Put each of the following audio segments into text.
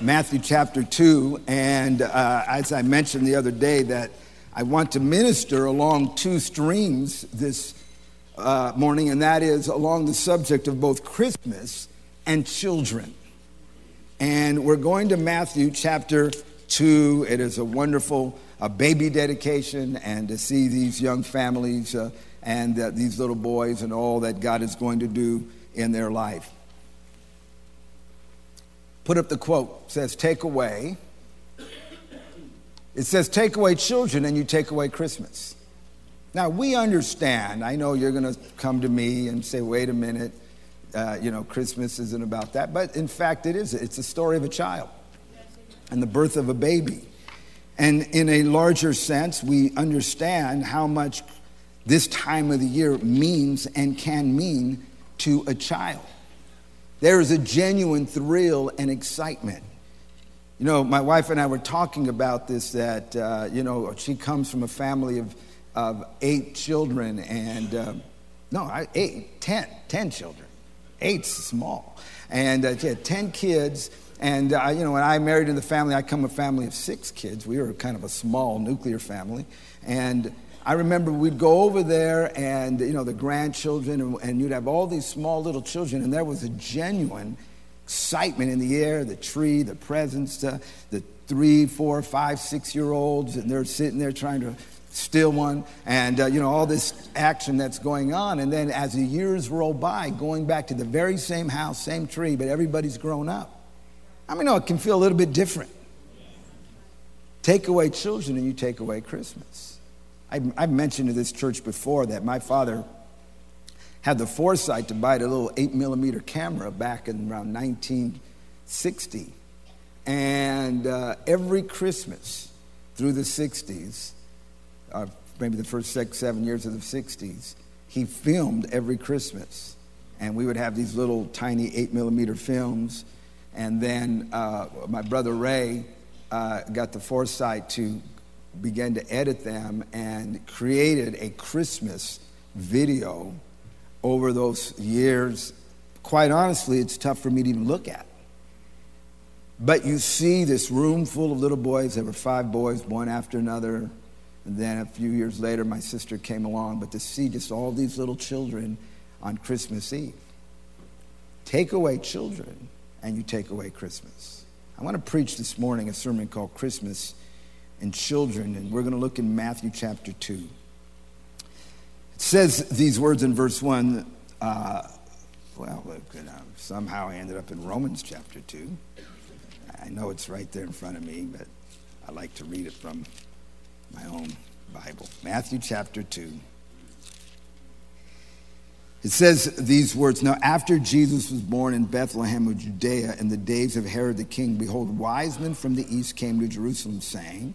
Matthew chapter 2. And uh, as I mentioned the other day, that I want to minister along two streams this uh, morning, and that is along the subject of both Christmas and children. And we're going to Matthew chapter 2. It is a wonderful uh, baby dedication, and to see these young families uh, and uh, these little boys and all that God is going to do in their life put up the quote. Says, Take away. It says, Take away children and you take away Christmas. Now, we understand. I know you're going to come to me and say, Wait a minute, uh, you know, Christmas isn't about that. But in fact, it is. It's the story of a child and the birth of a baby. And in a larger sense, we understand how much this time of the year means and can mean to a child. There is a genuine thrill and excitement. You know, my wife and I were talking about this that, uh, you know, she comes from a family of, of eight children and, uh, no, eight, ten, ten children. Eight's small. And uh, she had 10 kids. And, uh, you know, when I married into the family, I come from a family of six kids. We were kind of a small nuclear family. And I remember we'd go over there and, you know, the grandchildren, and, you'd have all these small little children, and there was a genuine excitement in the air the tree, the presents, uh, the three, four, five, six year olds, and they're sitting there trying to steal one, and, uh, you know, all this action that's going on. And then as the years roll by, going back to the very same house, same tree, but everybody's grown up. I mean, no, it can feel a little bit different. Take away children, and you take away Christmas. I've mentioned to this church before that my father had the foresight to buy a little 8 millimeter camera back in around 1960. And uh, every Christmas through the 60s, uh, maybe the first six, seven years of the 60s, he filmed every Christmas. And we would have these little tiny 8 millimeter films. And then uh, my brother Ray uh, got the foresight to began to edit them and created a Christmas video over those years. Quite honestly, it's tough for me to even look at. But you see this room full of little boys. There were five boys, one after another. And then a few years later, my sister came along. But to see just all these little children on Christmas Eve. Take away children, and you take away Christmas. I want to preach this morning a sermon called Christmas and children. And we're going to look in Matthew chapter 2. It says these words in verse 1. Uh, well, somehow I ended up in Romans chapter 2. I know it's right there in front of me, but I like to read it from my own Bible. Matthew chapter 2. It says these words Now, after Jesus was born in Bethlehem of Judea in the days of Herod the king, behold, wise men from the east came to Jerusalem, saying,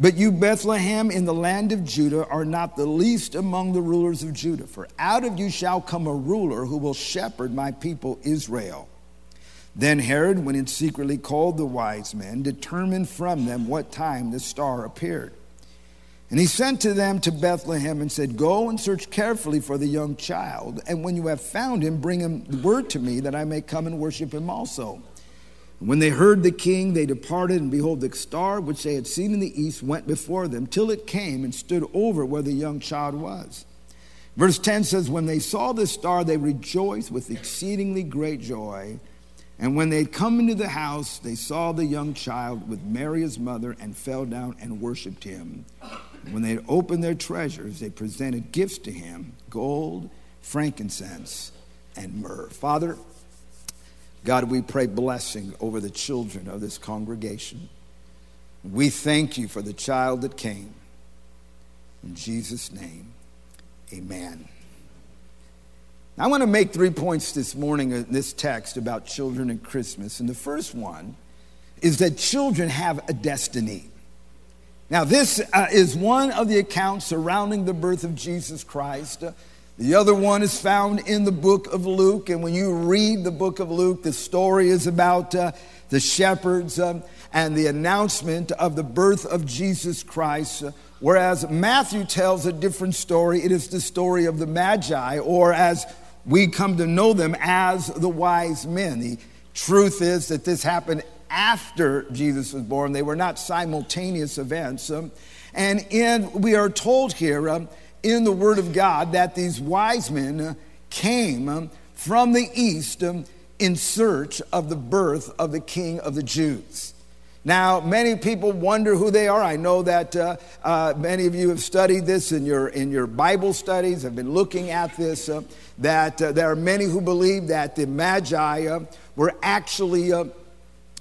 But you, Bethlehem, in the land of Judah, are not the least among the rulers of Judah, for out of you shall come a ruler who will shepherd my people Israel. Then Herod, when he secretly called the wise men, determined from them what time the star appeared. And he sent to them to Bethlehem and said, Go and search carefully for the young child, and when you have found him, bring him word to me that I may come and worship him also. When they heard the king, they departed, and behold, the star which they had seen in the east went before them till it came and stood over where the young child was. Verse 10 says, When they saw the star, they rejoiced with exceedingly great joy. And when they had come into the house, they saw the young child with Mary his mother and fell down and worshiped him. When they had opened their treasures, they presented gifts to him gold, frankincense, and myrrh. Father, God, we pray blessing over the children of this congregation. We thank you for the child that came. In Jesus' name, amen. I want to make three points this morning in this text about children and Christmas. And the first one is that children have a destiny. Now, this uh, is one of the accounts surrounding the birth of Jesus Christ. The other one is found in the book of Luke. And when you read the book of Luke, the story is about uh, the shepherds um, and the announcement of the birth of Jesus Christ. Whereas Matthew tells a different story, it is the story of the Magi, or as we come to know them as the wise men. The truth is that this happened after Jesus was born, they were not simultaneous events. Um, and in, we are told here um, in the Word of God that these wise men came from the east in search of the birth of the King of the Jews. Now, many people wonder who they are. I know that uh, uh, many of you have studied this in your, in your Bible studies, have been looking at this, uh, that uh, there are many who believe that the Magi uh, were actually uh,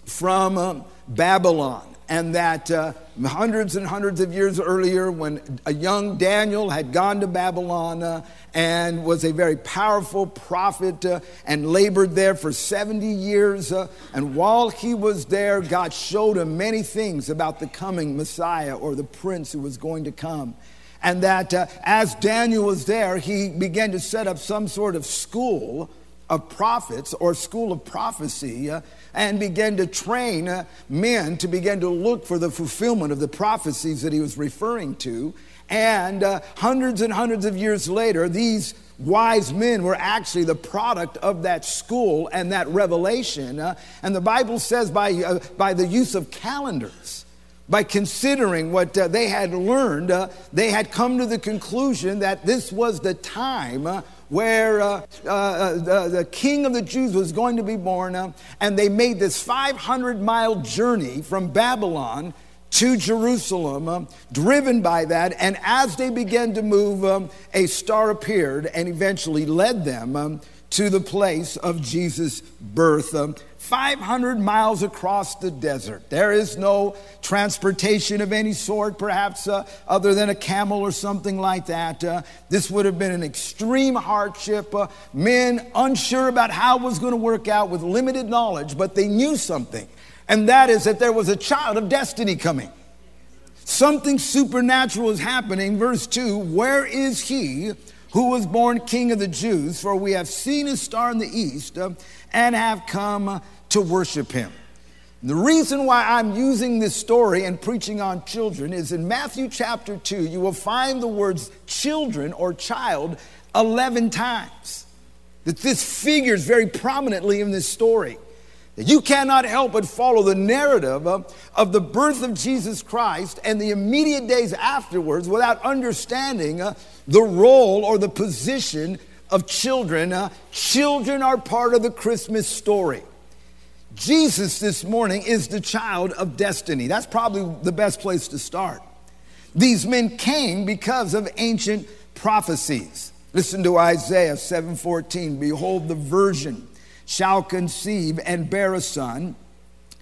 from Babylon and that uh, hundreds and hundreds of years earlier, when a young Daniel had gone to Babylon uh, and was a very powerful prophet uh, and labored there for 70 years, uh, and while he was there, God showed him many things about the coming Messiah or the prince who was going to come. And that uh, as Daniel was there, he began to set up some sort of school of prophets or school of prophecy uh, and began to train uh, men to begin to look for the fulfillment of the prophecies that he was referring to. And uh, hundreds and hundreds of years later, these wise men were actually the product of that school and that revelation. Uh, and the Bible says by, uh, by the use of calendars, by considering what uh, they had learned, uh, they had come to the conclusion that this was the time uh, where uh, uh, uh, the, the, king of the Jews was going to be born. Uh, and they made this 500 mile journey from Babylon to Jerusalem, uh, driven by that. And as they began to move, um, a star appeared and eventually led them um, to the place of Jesus' birth. Um, 500 miles across the desert. There is no transportation of any sort, perhaps uh, other than a camel or something like that. Uh, this would have been an extreme hardship. Uh, men unsure about how it was going to work out with limited knowledge, but they knew something, and that is that there was a child of destiny coming. Something supernatural is happening. Verse 2 Where is he? who was born king of the Jews, for we have seen his star in the east uh, and have come to worship him. The reason why I'm using this story and preaching on children is in Matthew chapter 2, you will find the words children or child 11 times. That this figures very prominently in this story. That you cannot help but follow the narrative of, of the birth of Jesus Christ and the immediate days afterwards without understanding uh, the role or the position of children. Uh, children are part of the Christmas story. Jesus this morning is the child of destiny. That's probably the best place to start. These men came because of ancient prophecies. Listen to Isaiah 7:14. Behold, the virgin shall conceive and bear a son,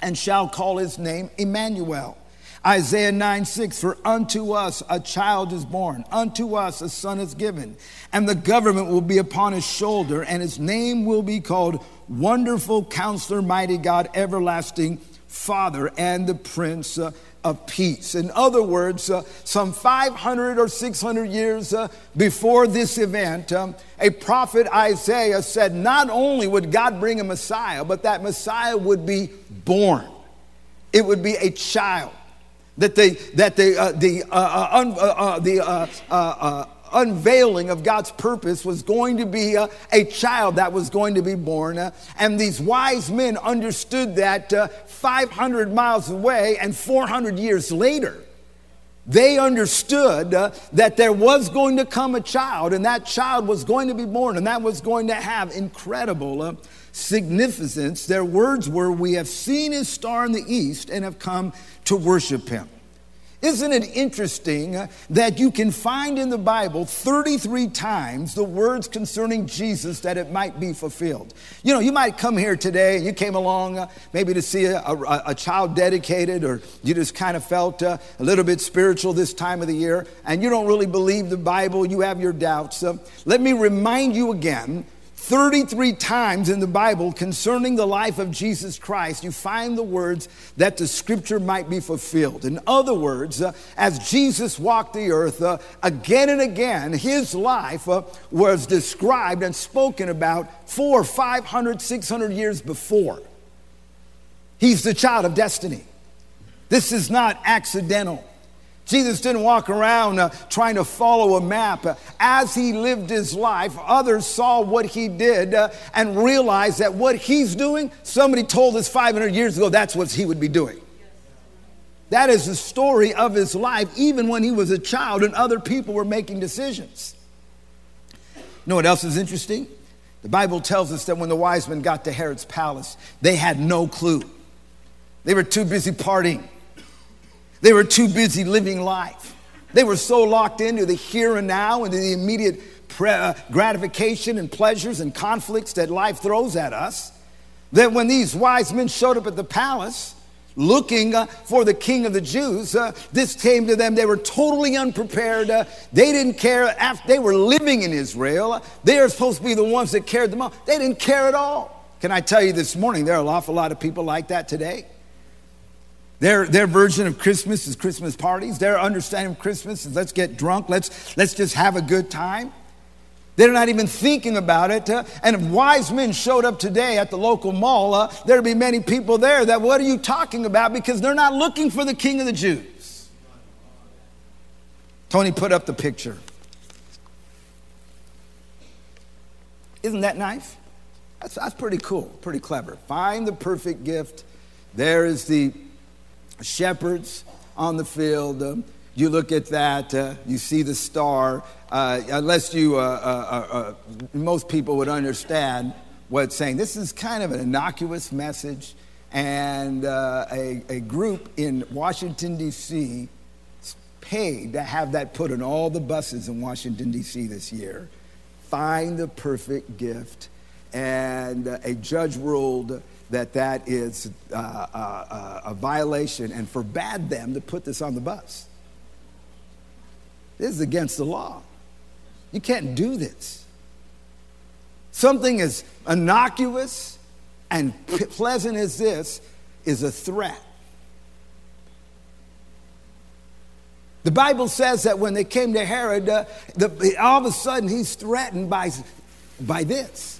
and shall call his name Emmanuel. Isaiah 9 6, for unto us a child is born, unto us a son is given, and the government will be upon his shoulder, and his name will be called Wonderful Counselor, Mighty God, Everlasting Father, and the Prince uh, of Peace. In other words, uh, some 500 or 600 years uh, before this event, um, a prophet Isaiah said not only would God bring a Messiah, but that Messiah would be born, it would be a child that the, that the, uh, the, uh, uh, un, uh, uh, the uh, unveiling of God's purpose was going to be a, child that was going to be born. and these wise men understood that 500 miles away and 400 years later, they understood uh, that there was going to come a child, and that child was going to be born, and that was going to have incredible uh, significance. Their words were, We have seen his star in the east and have come to worship him. Isn't it interesting that you can find in the Bible 33 times the words concerning Jesus that it might be fulfilled? You know, you might come here today and you came along uh, maybe to see a, a, a, child dedicated, or you just kind of felt uh, a little bit spiritual this time of the year, and you don't really believe the Bible, you have your doubts. Uh, let me remind you again 33 times in the Bible concerning the life of Jesus Christ, you find the words that the scripture might be fulfilled. In other words, uh, as Jesus walked the earth, uh, again and again, his life uh, was described and spoken about four, 500, 600 years before. He's the child of destiny. This is not accidental. Jesus didn't walk around uh, trying to follow a map. As he lived his life, others saw what he did uh, and realized that what he's doing, somebody told us 500 years ago that's what he would be doing. That is the story of his life, even when he was a child and other people were making decisions. You know what else is interesting? The Bible tells us that when the wise men got to Herod's palace, they had no clue. They were too busy partying. They were too busy living life. They were so locked into the here and now and the immediate uh, gratification and pleasures and conflicts that life throws at us that when these wise men showed up at the palace looking uh, for the king of the Jews, uh, this came to them. They were totally unprepared. Uh, they didn't care. After they were living in Israel, they are supposed to be the ones that cared the most. They didn't care at all. Can I tell you this morning, there are an awful lot of people like that today. Their, their version of Christmas is Christmas parties. Their understanding of Christmas is let's get drunk, let's, let's just have a good time. They're not even thinking about it. Uh, and if wise men showed up today at the local mall, uh, there'd be many people there that, what are you talking about? Because they're not looking for the king of the Jews. Tony put up the picture. Isn't that nice? That's, that's pretty cool, pretty clever. Find the perfect gift. There is the shepherds on the field. Uh, you look at that, uh, you see the star. Uh, unless you, uh, uh, uh, most people would understand what it's saying. This is kind of an innocuous message, and a, a group in Washington, D.C. paid to have that put on all the buses in Washington, D.C. this year. Find the perfect gift. And a judge ruled that that is uh, uh, uh, a violation and forbade them to put this on the bus. This is against the law. You can't do this. Something as innocuous and pleasant as this is a threat. The Bible says that when they came to Herod, uh, the, all of a sudden he's threatened by, by this.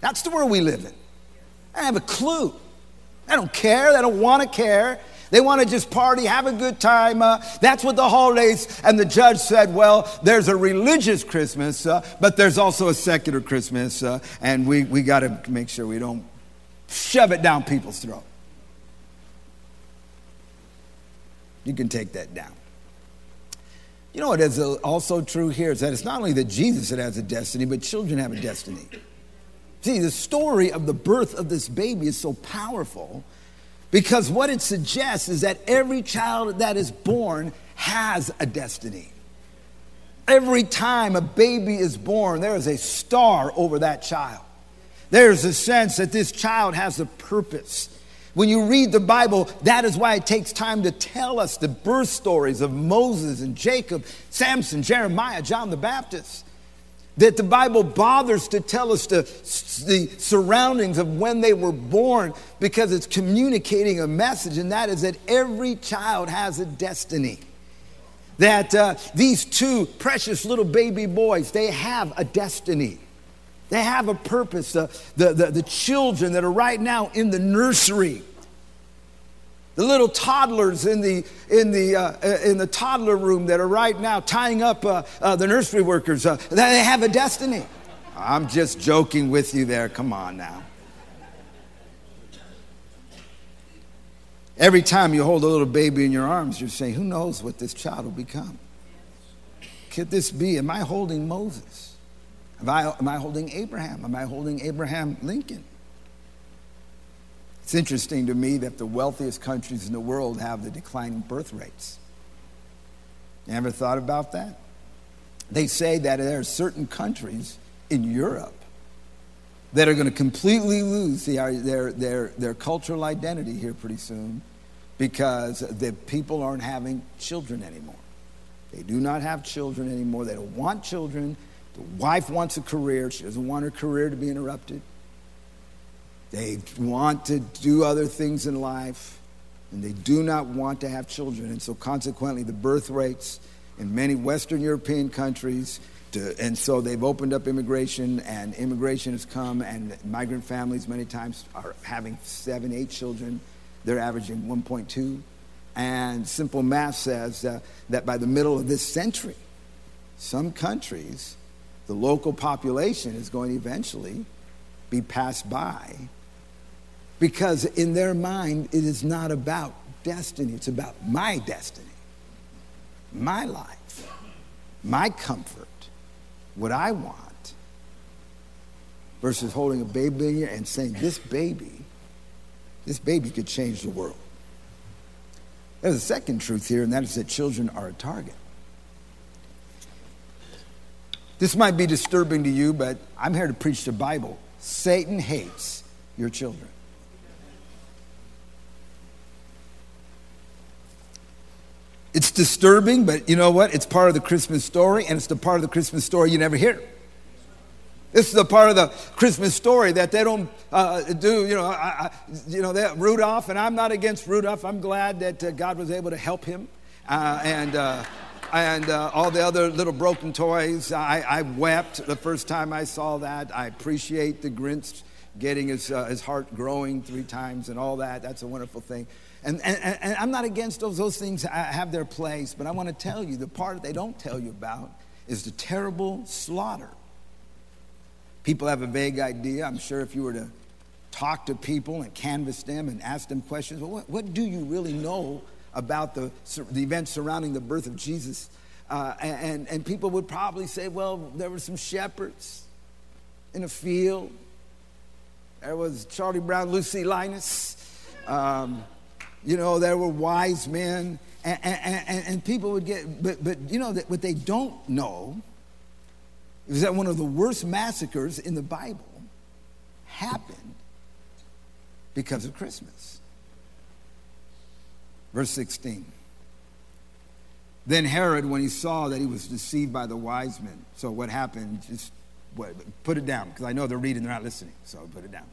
That's the world we live in. I have a clue. They don't care. They don't want to care. They want to just party, have a good time. Uh, that's what the holidays. And the judge said, well, there's a religious Christmas, uh, but there's also a secular Christmas, uh, and we, we got to make sure we don't shove it down people's throat. You can take that down. You know what is also true here is that it's not only that Jesus that has a destiny, but children have a destiny. See, the story of the birth of this baby is so powerful because what it suggests is that every child that is born has a destiny. Every time a baby is born, there is a star over that child. There's a sense that this child has a purpose. When you read the Bible, that is why it takes time to tell us the birth stories of Moses and Jacob, Samson, Jeremiah, John the Baptist that the Bible bothers to tell us the, the surroundings of when they were born because it's communicating a message, and that is that every child has a destiny. That uh, these two precious little baby boys, they have a destiny. They have a purpose. Uh, the, the, the children that are right now in the nursery, the little toddlers in the, in the, uh, in the toddler room that are right now tying up uh, uh, the nursery workers, uh, they have a destiny. I'm just joking with you there. Come on now. Every time you hold a little baby in your arms, you're saying, Who knows what this child will become? Could this be? Am I holding Moses? Am I, am I holding Abraham? Am I holding Abraham Lincoln? It's interesting to me that the wealthiest countries in the world have the declining birth rates. You ever thought about that? They say that there are certain countries in Europe that are going to completely lose their, their, their, their cultural identity here pretty soon because the people aren't having children anymore. They do not have children anymore. They don't want children The wife wants a career. She doesn't want her career to be interrupted. They want to do other things in life, and they do not want to have children. And so, consequently, the birth rates in many Western European countries, to, and so they've opened up immigration, and immigration has come, and migrant families many times are having seven, eight children. They're averaging 1.2. And simple math says uh, that by the middle of this century, some countries, the local population is going to eventually be passed by because in their mind, it is not about destiny, it's about my destiny, my life, my comfort, what I want, versus holding a baby in your and saying, This baby, this baby could change the world. There's a second truth here, and that is that children are a target. This might be disturbing to you, but I'm here to preach the Bible. Satan hates your children. It's disturbing, but you know what? It's part of the Christmas story, and it's the part of the Christmas story you never hear. This is the part of the Christmas story that they don't uh, do. You know, I, I, you know, that Rudolph, and I'm not against Rudolph. I'm glad that uh, God was able to help him, uh, and uh, and uh, all the other little broken toys. I, I, wept the first time I saw that. I appreciate the Grinch getting his uh, his heart growing three times and all that. That's a wonderful thing. And, and, and I'm not against those, those things have their place, but I want to tell you the part they don't tell you about is the terrible slaughter. People have a vague idea. I'm sure if you were to talk to people and canvass them and ask them questions, well, what, what do you really know about the, the events surrounding the birth of Jesus? Uh, and, and people would probably say, well, there were some shepherds in a field. There was Charlie Brown, Lucy Linus. Um, you know, there were wise men, and, and, and people would get, but, but you know, what they don't know is that one of the worst massacres in the Bible happened because of Christmas. Verse 16. Then Herod, when he saw that he was deceived by the wise men, so what happened, just what, put it down, because I know they're reading, they're not listening, so put it down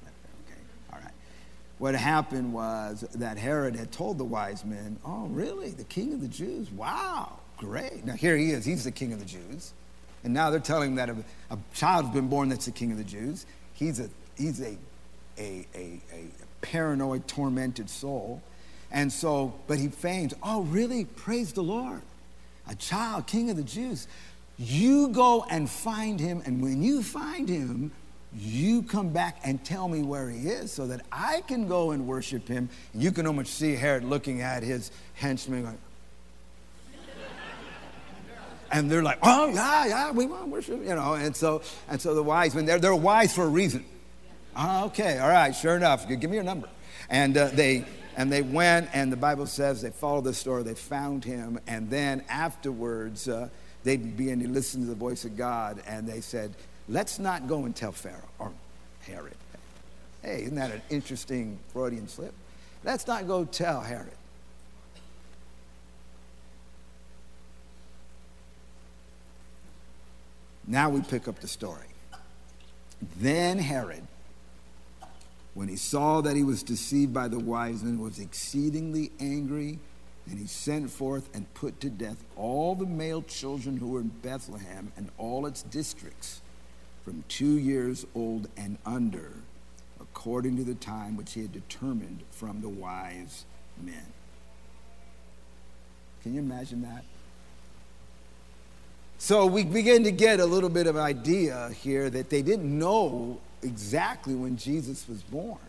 what happened was that Herod had told the wise men, Oh, really? The king of the Jews? Wow, great. Now here he is. He's the king of the Jews. And now they're telling him that a, a child's been born that's the king of the Jews. He's a, he's a, a, a, a paranoid, tormented soul. And so, but he feigns, Oh, really? Praise the Lord. A child, king of the Jews. You go and find him, and when you find him, you come back and tell me where he is so that I can go and worship him. You can almost see Herod looking at his henchmen going, and they're like, oh, yeah, yeah, we want worship, you know. And so, and so the wise men, they're, they're wise for a reason. Oh, okay, all right, sure enough, give me your number. And uh, they, and they went, and the Bible says they followed the story, they found him, and then afterwards, uh, they began to listen to the voice of God, and they said, Let's not go and tell Pharaoh or Herod. Hey, isn't that an interesting Freudian slip? Let's not go tell Herod. Now we pick up the story. Then Herod, when he saw that he was deceived by the wise men, was exceedingly angry, and he sent forth and put to death all the male children who were in Bethlehem and all its districts from two years old and under, according to the time which he had determined from the wise men. Can you imagine that? So we begin to get a little bit of idea here that they didn't know exactly when Jesus was born.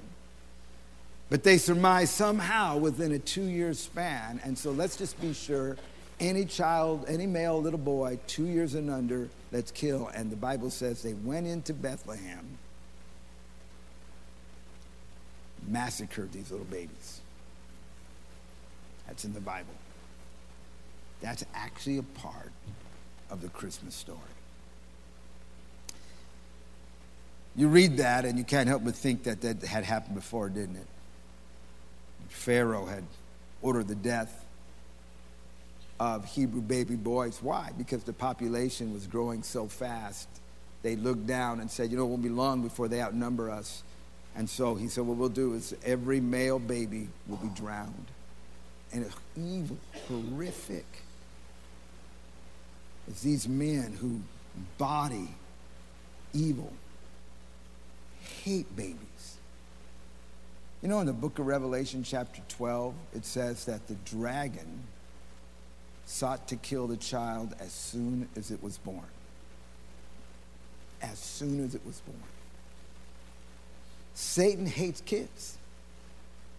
But they surmised somehow within a two year span. And so let's just be sure any child, any male little boy, two years and under, let's kill. And the Bible says they went into Bethlehem, massacred these little babies. That's in the Bible. That's actually a part of the Christmas story. You read that and you can't help but think that that had happened before, didn't it? Pharaoh had ordered the death of Hebrew baby boys. Why? Because the population was growing so fast they looked down and said, you know, it won't be long before they outnumber us. And so he said, what we'll do is every male baby will be drowned. And it's evil, horrific. It's these men who body evil, hate babies. You know, in the book of Revelation, chapter 12, it says that the dragon sought to kill the child as soon as it was born. As soon as it was born. Satan hates kids.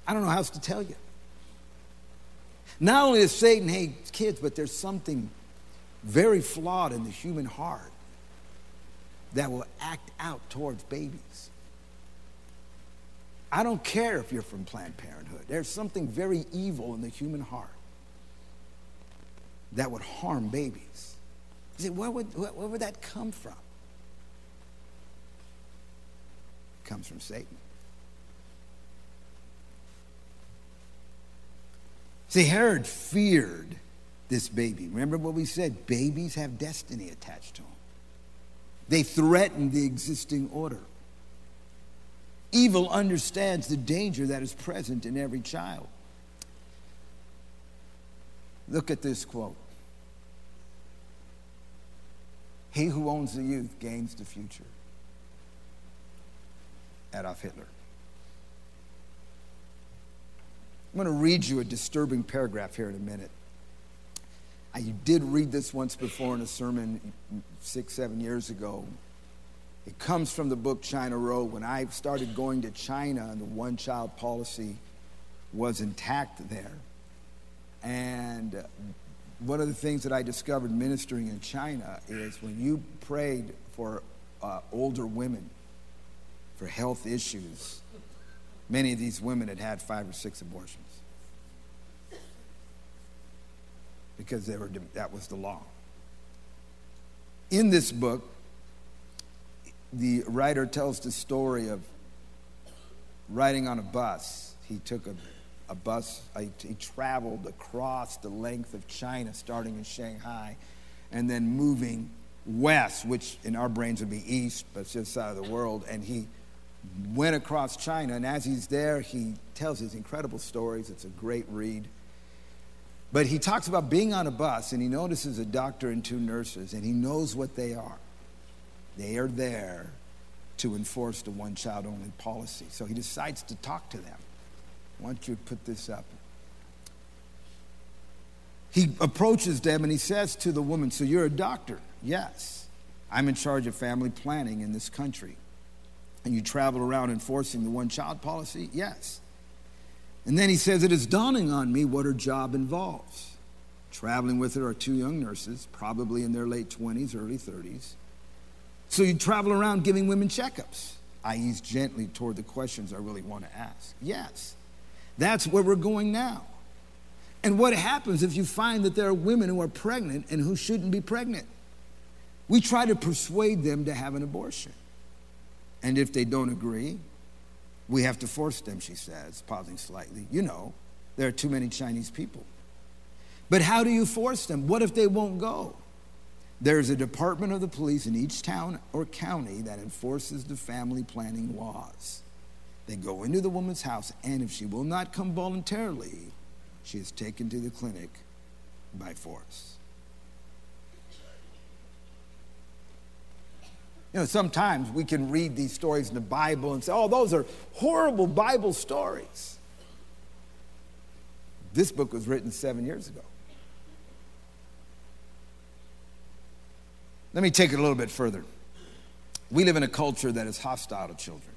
I don't know how else to tell you. Not only does Satan hate kids, but there's something very flawed in the human heart that will act out towards babies. I don't care if you're from Planned Parenthood. There's something very evil in the human heart that would harm babies. You say, where would, where, would that come from? It comes from Satan. See, Herod feared this baby. Remember what we said? Babies have destiny attached to them. They threaten the existing order. Evil understands the danger that is present in every child. Look at this quote He who owns the youth gains the future. Adolf Hitler. I'm going to read you a disturbing paragraph here in a minute. I did read this once before in a sermon six, seven years ago. It comes from the book China Road. When I started going to China and the one child policy was intact there. And one of the things that I discovered ministering in China is when you prayed for uh, older women for health issues, many of these women had had five or six abortions because they were, that was the law. In this book, the writer tells the story of riding on a bus. He took a, a bus, he traveled across the length of China, starting in Shanghai, and then moving west, which in our brains would be east, but it's just side of the world. And he went across China, and as he's there, he tells these incredible stories. It's a great read. But he talks about being on a bus, and he notices a doctor and two nurses, and he knows what they are. They are there to enforce the one child only policy. So he decides to talk to them. Why don't you put this up? He approaches them and he says to the woman, So you're a doctor? Yes. I'm in charge of family planning in this country. And you travel around enforcing the one child policy? Yes. And then he says, It is dawning on me what her job involves. Traveling with her are two young nurses, probably in their late 20s, early 30s. So you travel around giving women checkups. I ease gently toward the questions I really want to ask. Yes, that's where we're going now. And what happens if you find that there are women who are pregnant and who shouldn't be pregnant? We try to persuade them to have an abortion. And if they don't agree, we have to force them, she says, pausing slightly. You know, there are too many Chinese people. But how do you force them? What if they won't go? There's a department of the police in each town or county that enforces the family planning laws. They go into the woman's house, and if she will not come voluntarily, she is taken to the clinic by force. You know, sometimes we can read these stories in the Bible and say, oh, those are horrible Bible stories. This book was written seven years ago. Let me take it a little bit further. We live in a culture that is hostile to children.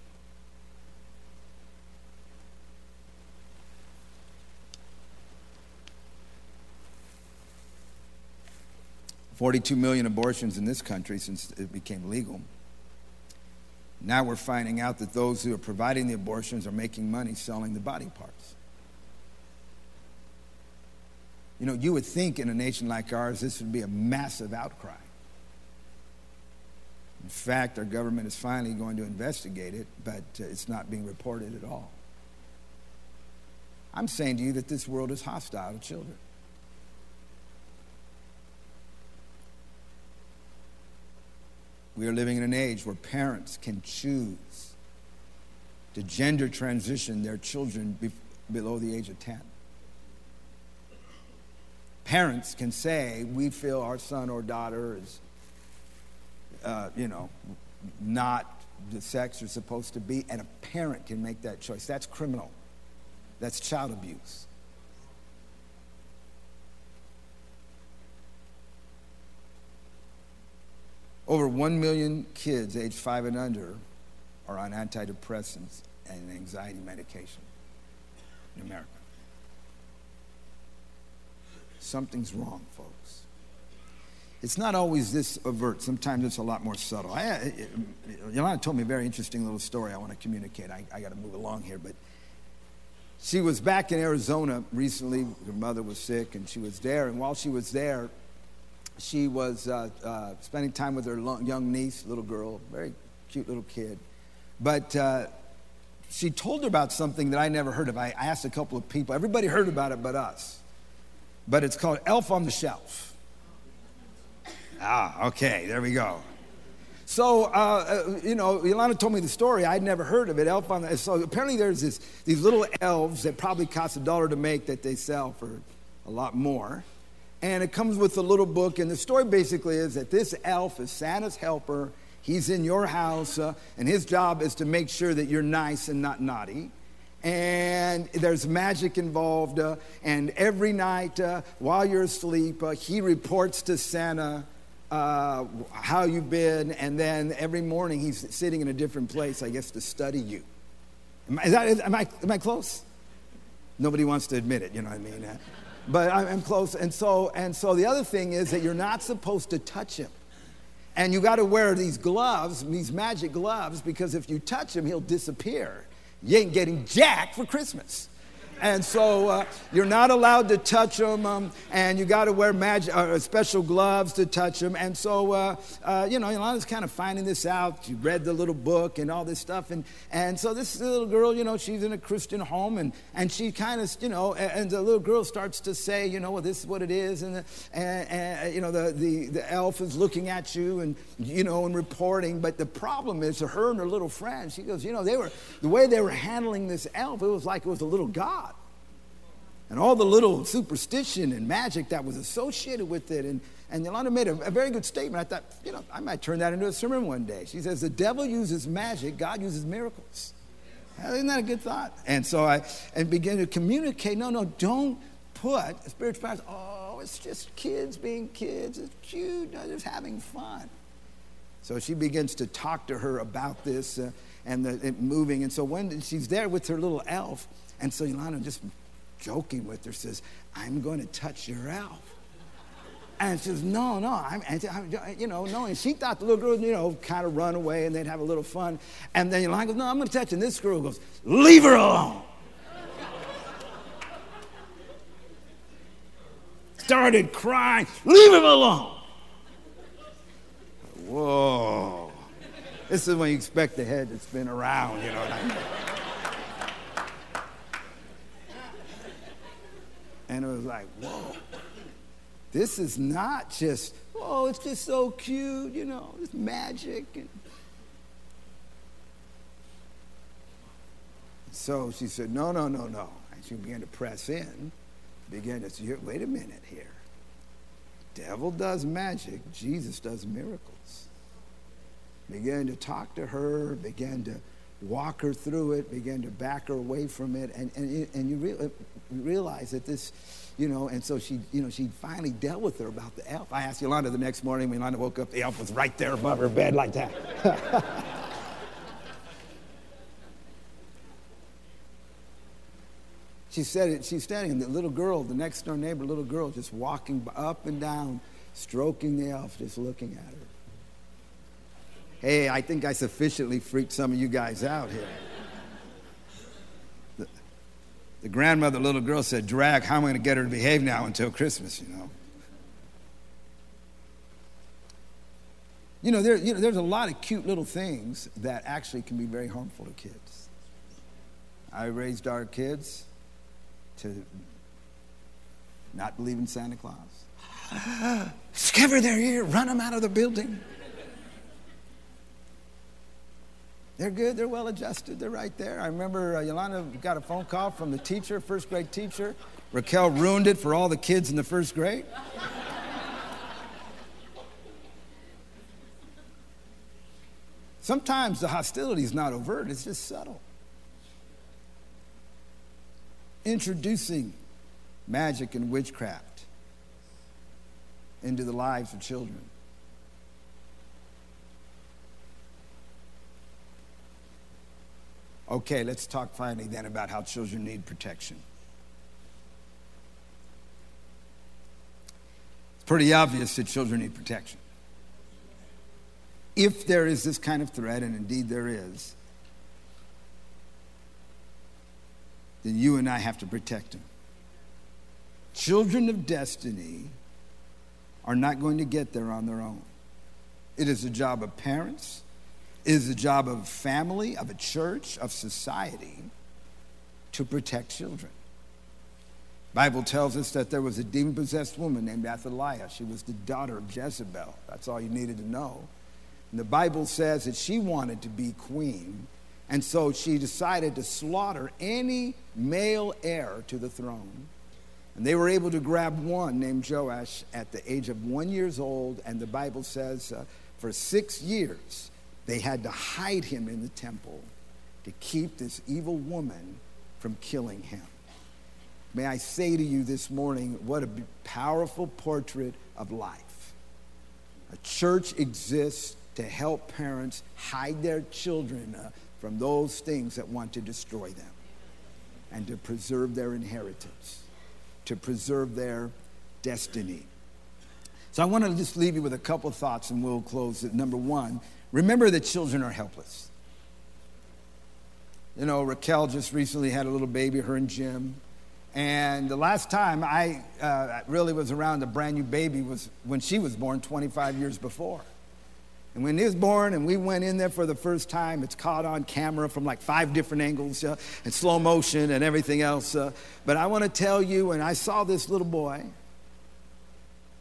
Forty-two million abortions in this country since it became legal. Now we're finding out that those who are providing the abortions are making money selling the body parts. You know, you would think in a nation like ours, this would be a massive outcry. In fact, our government is finally going to investigate it, but uh, it's not being reported at all. I'm saying to you that this world is hostile to children. We are living in an age where parents can choose to gender transition their children be- below the age of 10. Parents can say, we feel our son or daughter is, uh, you know, not the sex you're supposed to be, and a parent can make that choice. That's criminal. That's child abuse. Over 1 million kids aged 5 and under are on antidepressants and anxiety medication in America. Something's wrong, folks. It's not always this overt. Sometimes it's a lot more subtle. I, Yolanda told me a very interesting little story I want to communicate. I, I got to move along here, but she was back in Arizona recently. Her mother was sick, and she was there. And while she was there, she was uh, uh, spending time with her young niece, little girl, very cute little kid. But uh, she told her about something that I never heard of. I asked a couple of people. Everybody heard about it but us. But it's called Elf on the Shelf. Ah, okay, there we go. So, uh, uh, you know, Yolanda told me the story. I'd never heard of it. Elf on the, so apparently there's this, these little elves that probably cost a dollar to make that they sell for a lot more. And it comes with a little book. And the story basically is that this elf is Santa's helper. He's in your house, uh, and his job is to make sure that you're nice and not naughty and there's magic involved. Uh, and every night uh, while you're asleep, uh, he reports to Santa uh, how you've been, and then every morning he's sitting in a different place, I guess, to study you. Am I, that, am I, am I close? Nobody wants to admit it, you know what I mean? But I'm close. And so, and so the other thing is that you're not supposed to touch him. And you got to wear these gloves, these magic gloves, because if you touch him, he'll disappear. You ain't getting jack for Christmas. And so uh, you're not allowed to touch them, um, and you got to wear magic, uh, special gloves to touch them. And so, uh, uh, you know, Yolanda's kind of finding this out. She read the little book and all this stuff. And, and so this little girl, you know, she's in a Christian home, and, and she kind of, you know, and, and the little girl starts to say, you know, well, this is what it is. And, the, and, and, you know, the, the, the elf is looking at you and, you know, and reporting. But the problem is, her and her little friend, she goes, you know, they were, the way they were handling this elf, it was like it was a little god and all the little superstition and magic that was associated with it. And, and Yolanda made a, a, very good statement. I thought, you know, I might turn that into a sermon one day. She says, The devil uses magic, God uses miracles. Isn't that a good thought? And so I and began to communicate no, no, don't put spiritual powers, oh, it's just kids being kids. It's cute, no, just having fun. So she begins to talk to her about this uh, and the moving. And so when she's there with her little elf, and so Yolanda just joking with her, says, I'm going to touch your elf. And she says, no, no, I'm, you know, no. And she thought the little girl, you know, kind of run away and they'd have a little fun. And then Yolanda goes, no, I'm going to touch. And this girl goes, leave her alone. Started crying, leave him alone. Whoa. This is when you expect the head to spin around, you know what I mean? And it was like, whoa, this is not just, oh, it's just so cute, you know, it's magic. And so she said, no, no, no, no. And she began to press in, began to say, wait a minute here. Devil does magic, Jesus does miracles. Began to talk to her, began to walk her through it, began to back her away from it, and, and, and you re- realize that this, you know, and so she, you know, she finally dealt with her about the elf. I asked Yolanda the next morning when Yolanda woke up, the elf was right there above her bed like that. she said it, she's standing, and the little girl, the next door neighbor, little girl, just walking up and down, stroking the elf, just looking at her. Hey, I think I sufficiently freaked some of you guys out here. The, the grandmother, little girl said, Drag, how am I going to get her to behave now until Christmas, you know? You know, there, you know, there's a lot of cute little things that actually can be very harmful to kids. I raised our kids to not believe in Santa Claus. Skiver their ear, run them out of the building. They're good. They're well adjusted. They're right there. I remember uh, Yolanda got a phone call from the teacher, first grade teacher. Raquel ruined it for all the kids in the first grade. Sometimes the hostility is not overt, it's just subtle. Introducing magic and witchcraft into the lives of children. Okay, let's talk finally then about how children need protection. It's pretty obvious that children need protection. If there is this kind of threat, and indeed there is, then you and I have to protect them. Children of destiny are not going to get there on their own. It is the job of parents, it is the job of family, of a church, of society to protect children. Bible tells us that there was a demon possessed woman named Athaliah. She was the daughter of Jezebel. That's all you needed to know. And the Bible says that she wanted to be queen, and so she decided to slaughter any male heir to the throne. And they were able to grab one named Joash at the age of one years old, and the Bible says uh, for six years they had to hide him in the temple to keep this evil woman from killing him. May I say to you this morning, what a powerful portrait of life. A church exists to help parents hide their children uh, from those things that want to destroy them and to preserve their inheritance, to preserve their destiny. So I want to just leave you with a couple thoughts and we'll close it. Number one, remember that children are helpless. You know, Raquel just recently had a little baby, her and Jim. And the last time I uh, really was around a brand new baby was when she was born 25 years before. And when he was born and we went in there for the first time, it's caught on camera from like five different angles uh, and slow motion and everything else. Uh, but I want to tell you, when I saw this little boy,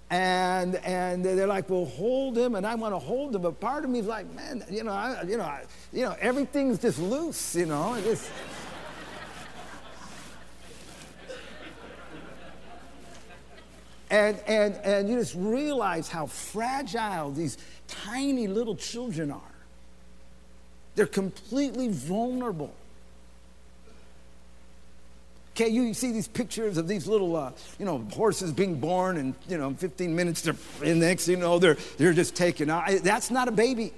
and and they're like, "Well, hold him," and I want to hold him, but part of me is like, "Man, you know, I, you know, I, you know, everything's just loose, you know." Just, and and and you just realize how fragile these tiny little children are. They're completely vulnerable. Okay, you see these pictures of these little, uh, you know, horses being born, and you know, 15 minutes, they're, and next you know, they're they're just taken out. That's not a baby.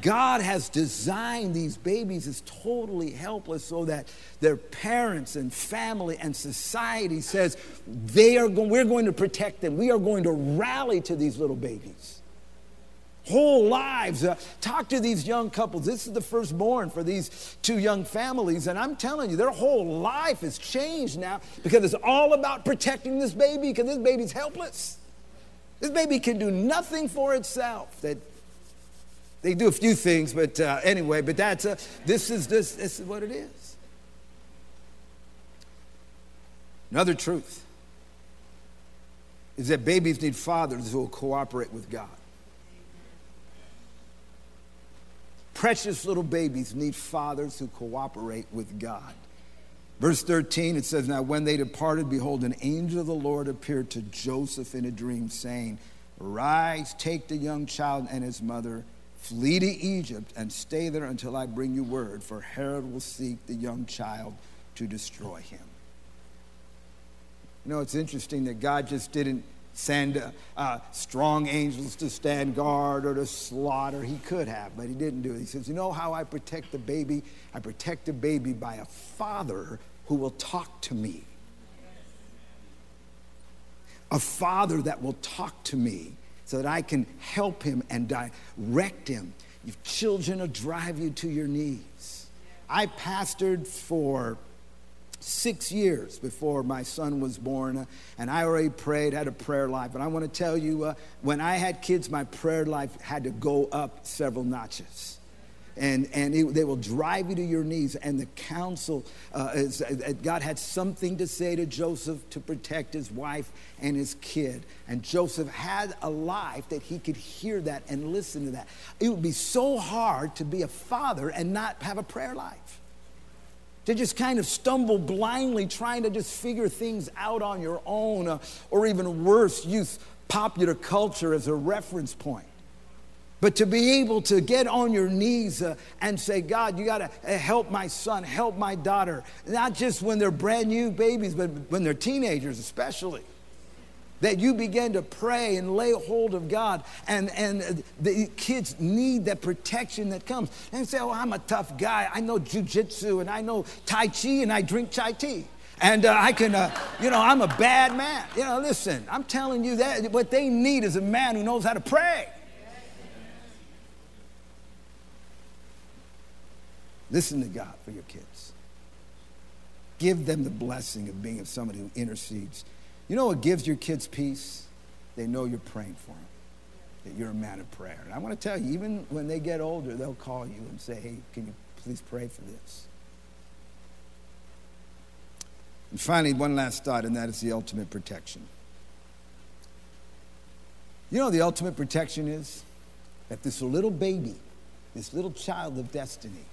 God has designed these babies as totally helpless so that their parents and family and society says they are go- we're going to protect them. We are going to rally to these little babies whole lives. Uh, talk to these young couples. This is the firstborn for these two young families. And I'm telling you, their whole life has changed now because it's all about protecting this baby because this baby's helpless. This baby can do nothing for itself. That they do a few things, but uh, anyway, but that's uh, this is this, this is what it is. Another truth is that babies need fathers who will cooperate with God. Precious little babies need fathers who cooperate with God. Verse 13, it says, Now when they departed, behold, an angel of the Lord appeared to Joseph in a dream, saying, Rise, take the young child and his mother, flee to Egypt, and stay there until I bring you word, for Herod will seek the young child to destroy him. You know, it's interesting that God just didn't send uh, strong angels to stand guard or to slaughter. He could have, but he didn't do it. He says, You know how I protect the baby? I protect the baby by a father who will talk to me. A father that will talk to me so that I can help him and direct him. If children will drive you to your knees. I pastored for six years before my son was born, uh, and I already prayed, had a prayer life. And I want to tell you, uh, when I had kids, my prayer life had to go up several notches. and, and it, they will drive you to your knees. And the counsel, uh, is, uh, God had something to say to Joseph to protect his wife and his kid. And Joseph had a life that he could hear that and listen to that. It would be so hard to be a father and not have a prayer life. To just kind of stumble blindly trying to just figure things out on your own, uh, or even worse, use popular culture as a reference point. But to be able to get on your knees uh, and say, God, you got to uh, help my son, help my daughter, not just when they're brand new babies, but when they're teenagers, especially. That you begin to pray and lay hold of God, and, and the kids need that protection that comes. And say, Oh, I'm a tough guy. I know jujitsu, and I know Tai Chi, and I drink chai tea and uh, I can, uh, you know, I'm a bad man. You know, listen, I'm telling you that what they need is a man who knows how to pray. Listen to God for your kids. Give them the blessing of being of somebody who intercedes. You know what gives your kids peace? They know you're praying for them, that you're a man of prayer. And I want to tell you, even when they get older, they'll call you and say, hey, can you please pray for this? And finally, one last thought, and that is the ultimate protection. You know the ultimate protection is? That this little baby, this little child of destiny,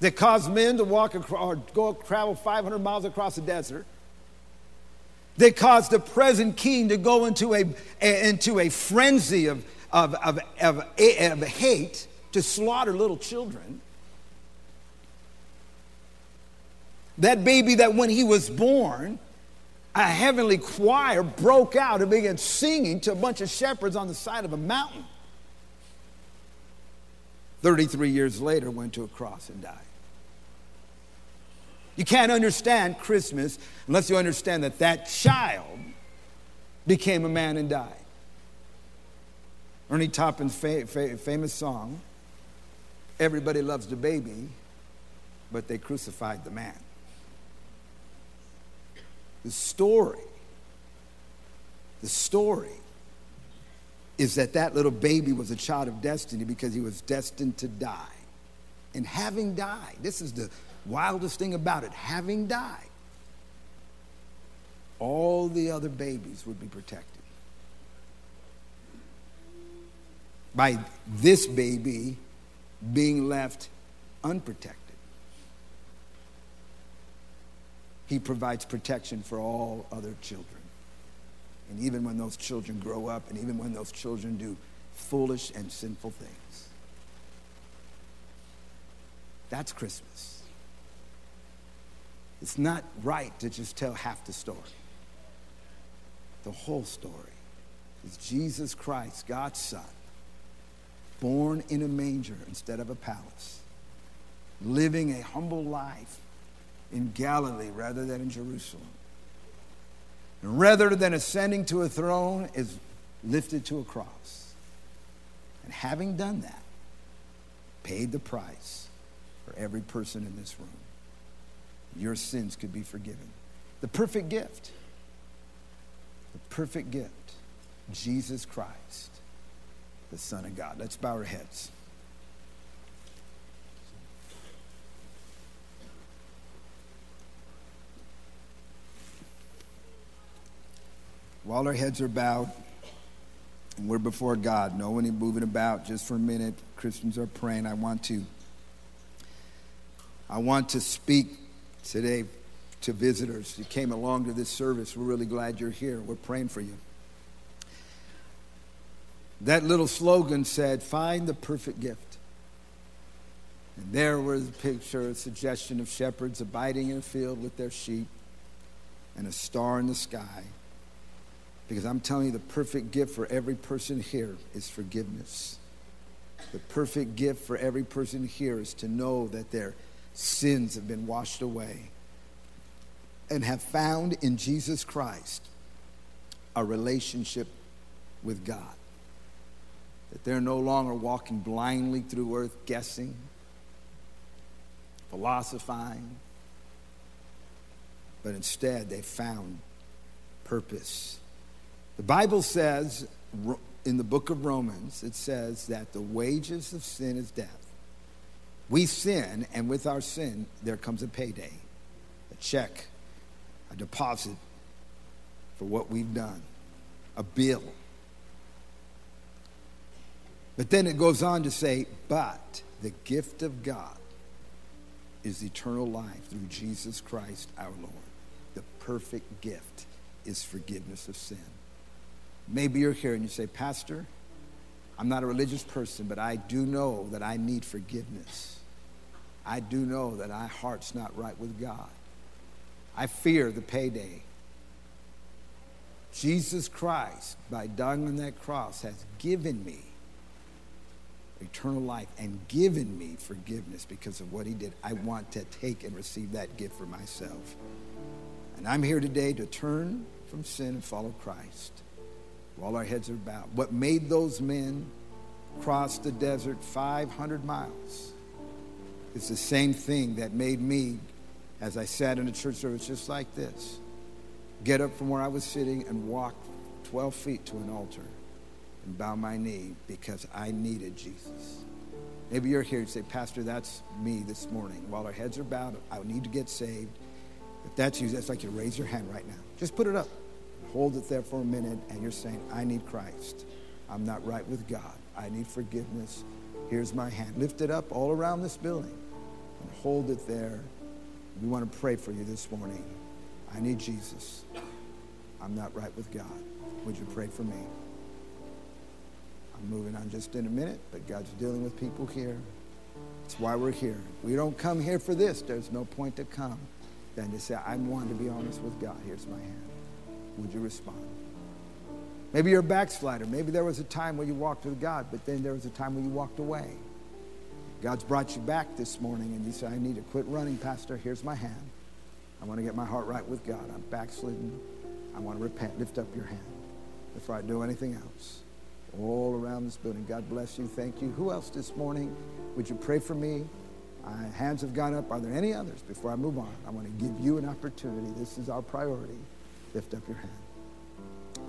that caused men to walk across, or go travel 500 miles across the desert. They caused the present king to go into a, a into a frenzy of, of, of, of, of hate to slaughter little children. That baby that when he was born, a heavenly choir broke out and began singing to a bunch of shepherds on the side of a mountain. 33 years later, went to a cross and died. You can't understand Christmas unless you understand that that child became a man and died. Ernie Taupin's fa- fa- famous song, Everybody Loves the Baby, but they crucified the man. The story, the story is that that little baby was a child of destiny because he was destined to die. And having died, this is the Wildest thing about it, having died, all the other babies would be protected. By this baby being left unprotected. He provides protection for all other children. And even when those children grow up, and even when those children do foolish and sinful things. That's Christmas. It's not right to just tell half the story. The whole story is Jesus Christ, God's Son, born in a manger instead of a palace, living a humble life in Galilee rather than in Jerusalem. And rather than ascending to a throne, is lifted to a cross. And having done that, paid the price for every person in this room your sins could be forgiven. The perfect gift. The perfect gift. Jesus Christ, the Son of God. Let's bow our heads. While our heads are bowed and we're before God, no one moving about just for a minute, Christians are praying. I want to I want to speak today to visitors who came along to this service. We're really glad you're here. We're praying for you. That little slogan said, Find the perfect gift. And there was a picture, a suggestion of shepherds abiding in a field with their sheep and a star in the sky. Because I'm telling you, the perfect gift for every person here is forgiveness. The perfect gift for every person here is to know that they're sins have been washed away and have found in Jesus Christ a relationship with God. That they're no longer walking blindly through earth, guessing, philosophizing, but instead they found purpose. The Bible says in the book of Romans, it says that the wages of sin is death We sin, and with our sin, there comes a payday, a check, a deposit for what we've done, a bill. But then it goes on to say, but the gift of God is eternal life through Jesus Christ our Lord. The perfect gift is forgiveness of sin. Maybe you're here and you say, Pastor, I'm not a religious person, but I do know that I need forgiveness. I do know that my heart's not right with God. I fear the payday. Jesus Christ, by dying on that cross, has given me eternal life and given me forgiveness because of what he did. I want to take and receive that gift for myself. And I'm here today to turn from sin and follow Christ while our heads are bowed. What made those men cross the desert 500 miles is the same thing that made me, as I sat in a church service just like this, get up from where I was sitting and walk 12 feet to an altar and bow my knee because I needed Jesus. Maybe you're here and say, Pastor, that's me this morning. While our heads are bowed, I need to get saved. If that's you, that's like you raise your hand right now. Just put it up. Hold it there for a minute, and you're saying, I need Christ. I'm not right with God. I need forgiveness. Here's my hand. Lift it up all around this building hold it there. We want to pray for you this morning. I need Jesus. I'm not right with God. Would you pray for me? I'm moving on just in a minute, but God's dealing with people here. That's why we're here. We don't come here for this. There's no point to come than to say, I want to be honest with God. Here's my hand. Would you respond? Maybe you're a backslider. Maybe there was a time when you walked with God, but then there was a time when you walked away. God's brought you back this morning, and you say, I need to quit running, Pastor. Here's my hand. I want to get my heart right with God. I'm backslidden. I want to repent. Lift up your hand before I do anything else all around this building. God bless you. Thank you. Who else this morning? Would you pray for me? Uh, hands have gone up. Are there any others? Before I move on, I want to give you an opportunity. This is our priority. Lift up your hand.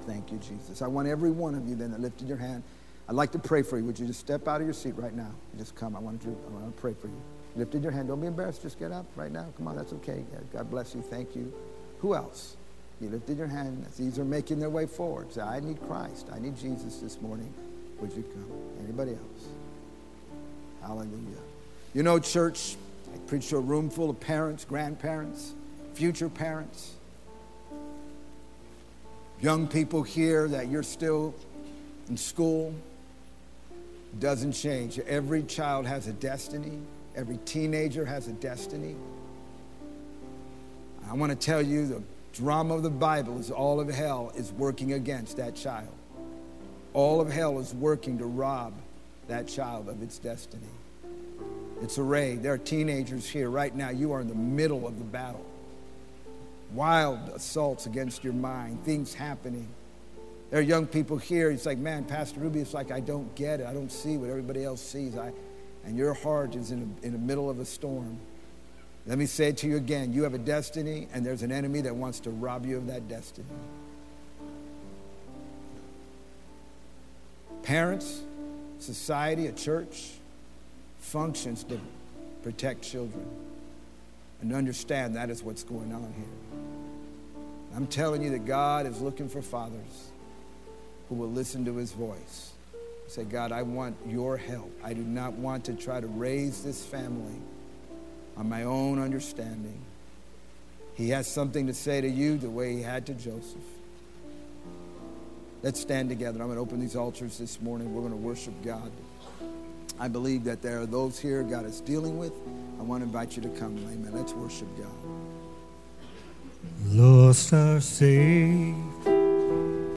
Thank you, Jesus. I want every one of you then that lifted your hand. I'd like to pray for you. Would you just step out of your seat right now? Just come. I want to, I want to pray for you. Lifted your hand. Don't be embarrassed. Just get up right now. Come on. That's okay. God bless you. Thank you. Who else? You lifted your hand. These are making their way forward. Say, I need Christ. I need Jesus this morning. Would you come? Anybody else? Hallelujah. You know, church, I preach to a room full of parents, grandparents, future parents, young people here that you're still in school. Doesn't change. Every child has a destiny. Every teenager has a destiny. I want to tell you the drama of the Bible is all of hell is working against that child. All of hell is working to rob that child of its destiny. It's arrayed. There are teenagers here right now. You are in the middle of the battle. Wild assaults against your mind, things happening. There are young people here. It's like, man, Pastor Rubi, it's like I don't get it. I don't see what everybody else sees. I, and your heart is in, a, in the middle of a storm. Let me say it to you again. You have a destiny, and there's an enemy that wants to rob you of that destiny. Parents, society, a church functions to protect children and understand that is what's going on here. I'm telling you that God is looking for fathers who will listen to his voice. Say, God, I want your help. I do not want to try to raise this family on my own understanding. He has something to say to you the way he had to Joseph. Let's stand together. I'm going to open these altars this morning. We're going to worship God. I believe that there are those here God is dealing with. I want to invite you to come. Amen. Let's worship God. Lost are Savior